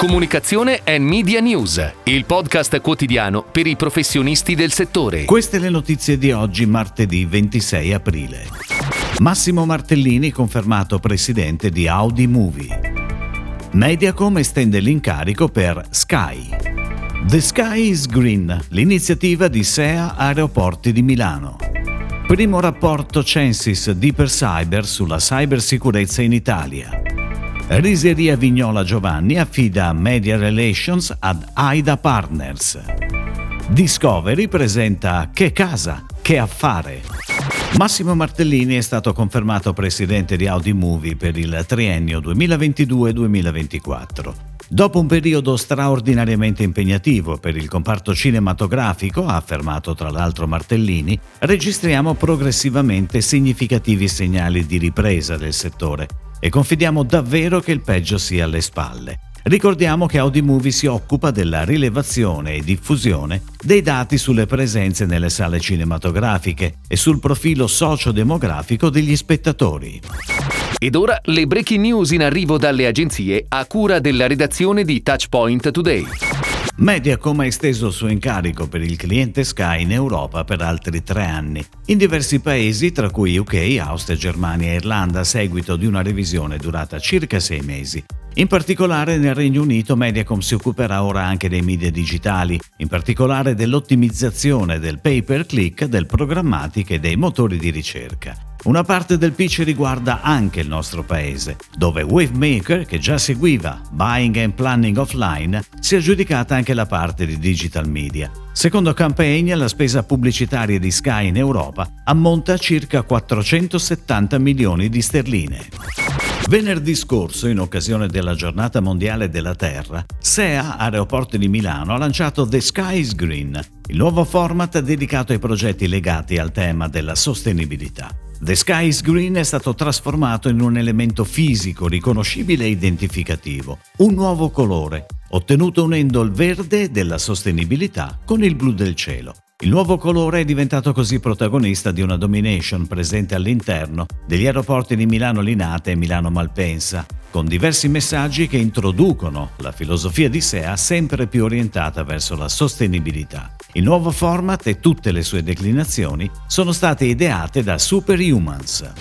Comunicazione e Media News, il podcast quotidiano per i professionisti del settore. Queste le notizie di oggi, martedì 26 aprile. Massimo Martellini confermato presidente di Audi Movie. Mediacom estende l'incarico per Sky. The Sky is Green, l'iniziativa di SEA Aeroporti di Milano. Primo rapporto Censis Deeper Cyber sulla cybersicurezza in Italia. Riseria Vignola Giovanni affida Media Relations ad AIDA Partners. Discovery presenta Che casa, che affare. Massimo Martellini è stato confermato presidente di Audi Movie per il triennio 2022-2024. Dopo un periodo straordinariamente impegnativo per il comparto cinematografico, ha affermato tra l'altro Martellini, registriamo progressivamente significativi segnali di ripresa del settore e confidiamo davvero che il peggio sia alle spalle. Ricordiamo che Audi Movie si occupa della rilevazione e diffusione dei dati sulle presenze nelle sale cinematografiche e sul profilo sociodemografico degli spettatori. Ed ora le breaking news in arrivo dalle agenzie a cura della redazione di Touchpoint Today. Mediacom ha esteso il suo incarico per il cliente Sky in Europa per altri tre anni, in diversi paesi tra cui UK, Austria, Germania e Irlanda a seguito di una revisione durata circa sei mesi. In particolare nel Regno Unito Mediacom si occuperà ora anche dei media digitali, in particolare dell'ottimizzazione del pay per click, del programmatico e dei motori di ricerca. Una parte del pitch riguarda anche il nostro paese, dove Wavemaker, che già seguiva Buying and Planning Offline, si è aggiudicata anche la parte di digital media. Secondo Campaign, la spesa pubblicitaria di Sky in Europa ammonta a circa 470 milioni di sterline. Venerdì scorso, in occasione della Giornata Mondiale della Terra, SEA Aeroporti di Milano ha lanciato The Sky is Green, il nuovo format dedicato ai progetti legati al tema della sostenibilità. The Sky is Green è stato trasformato in un elemento fisico riconoscibile e identificativo, un nuovo colore, ottenuto unendo il verde della sostenibilità con il blu del cielo. Il nuovo colore è diventato così protagonista di una domination presente all'interno degli aeroporti di Milano Linate e Milano Malpensa, con diversi messaggi che introducono la filosofia di SEA sempre più orientata verso la sostenibilità. Il nuovo format e tutte le sue declinazioni sono state ideate da Superhumans.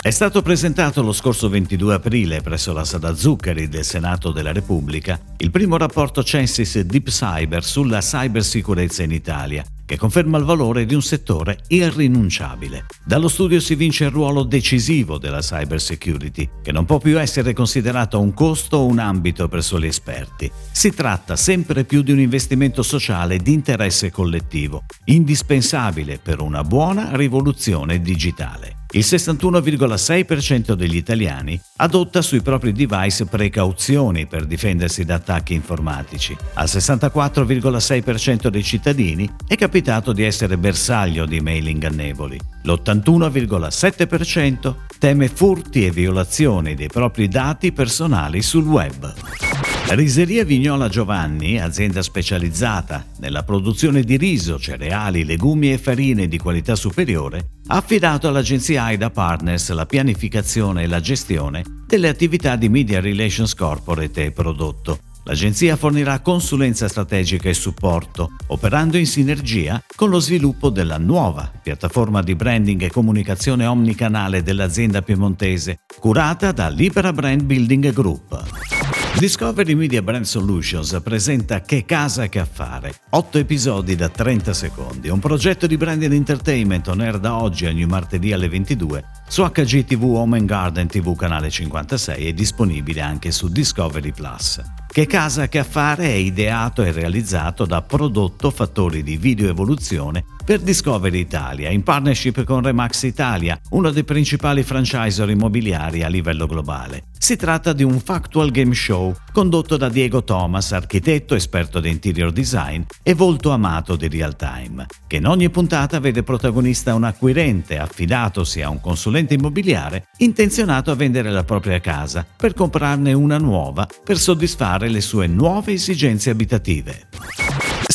È stato presentato lo scorso 22 aprile presso la Sala Zuccari del Senato della Repubblica il primo rapporto Censis Deep Cyber sulla cybersicurezza in Italia, che conferma il valore di un settore irrinunciabile. Dallo studio si vince il ruolo decisivo della cybersecurity, che non può più essere considerato un costo o un ambito per soli esperti. Si tratta sempre più di un investimento sociale di interesse collettivo, indispensabile per una buona rivoluzione digitale. Il 61,6% degli italiani adotta sui propri device precauzioni per difendersi da attacchi informatici. Al 64,6% dei cittadini è capitato di essere bersaglio di mail ingannevoli. L'81,7% teme furti e violazioni dei propri dati personali sul web. Riseria Vignola Giovanni, azienda specializzata nella produzione di riso, cereali, legumi e farine di qualità superiore, ha affidato all'agenzia AIDA Partners la pianificazione e la gestione delle attività di Media Relations Corporate e prodotto. L'agenzia fornirà consulenza strategica e supporto, operando in sinergia con lo sviluppo della nuova piattaforma di branding e comunicazione omnicanale dell'azienda piemontese, curata da Libera Brand Building Group. Discovery Media Brand Solutions presenta Che casa che affare. 8 episodi da 30 secondi. Un progetto di branding entertainment on air da oggi ogni martedì alle 22 su HGTV Home and Garden TV canale 56 e disponibile anche su Discovery Plus. Che casa che affare è ideato e realizzato da Prodotto Fattori di Video Evoluzione per Discovery Italia in partnership con Remax Italia, uno dei principali franchisor immobiliari a livello globale. Si tratta di un factual game show condotto da Diego Thomas, architetto, esperto di interior design e volto amato di real time, che in ogni puntata vede protagonista un acquirente affidatosi a un consulente immobiliare intenzionato a vendere la propria casa per comprarne una nuova per soddisfare le sue nuove esigenze abitative.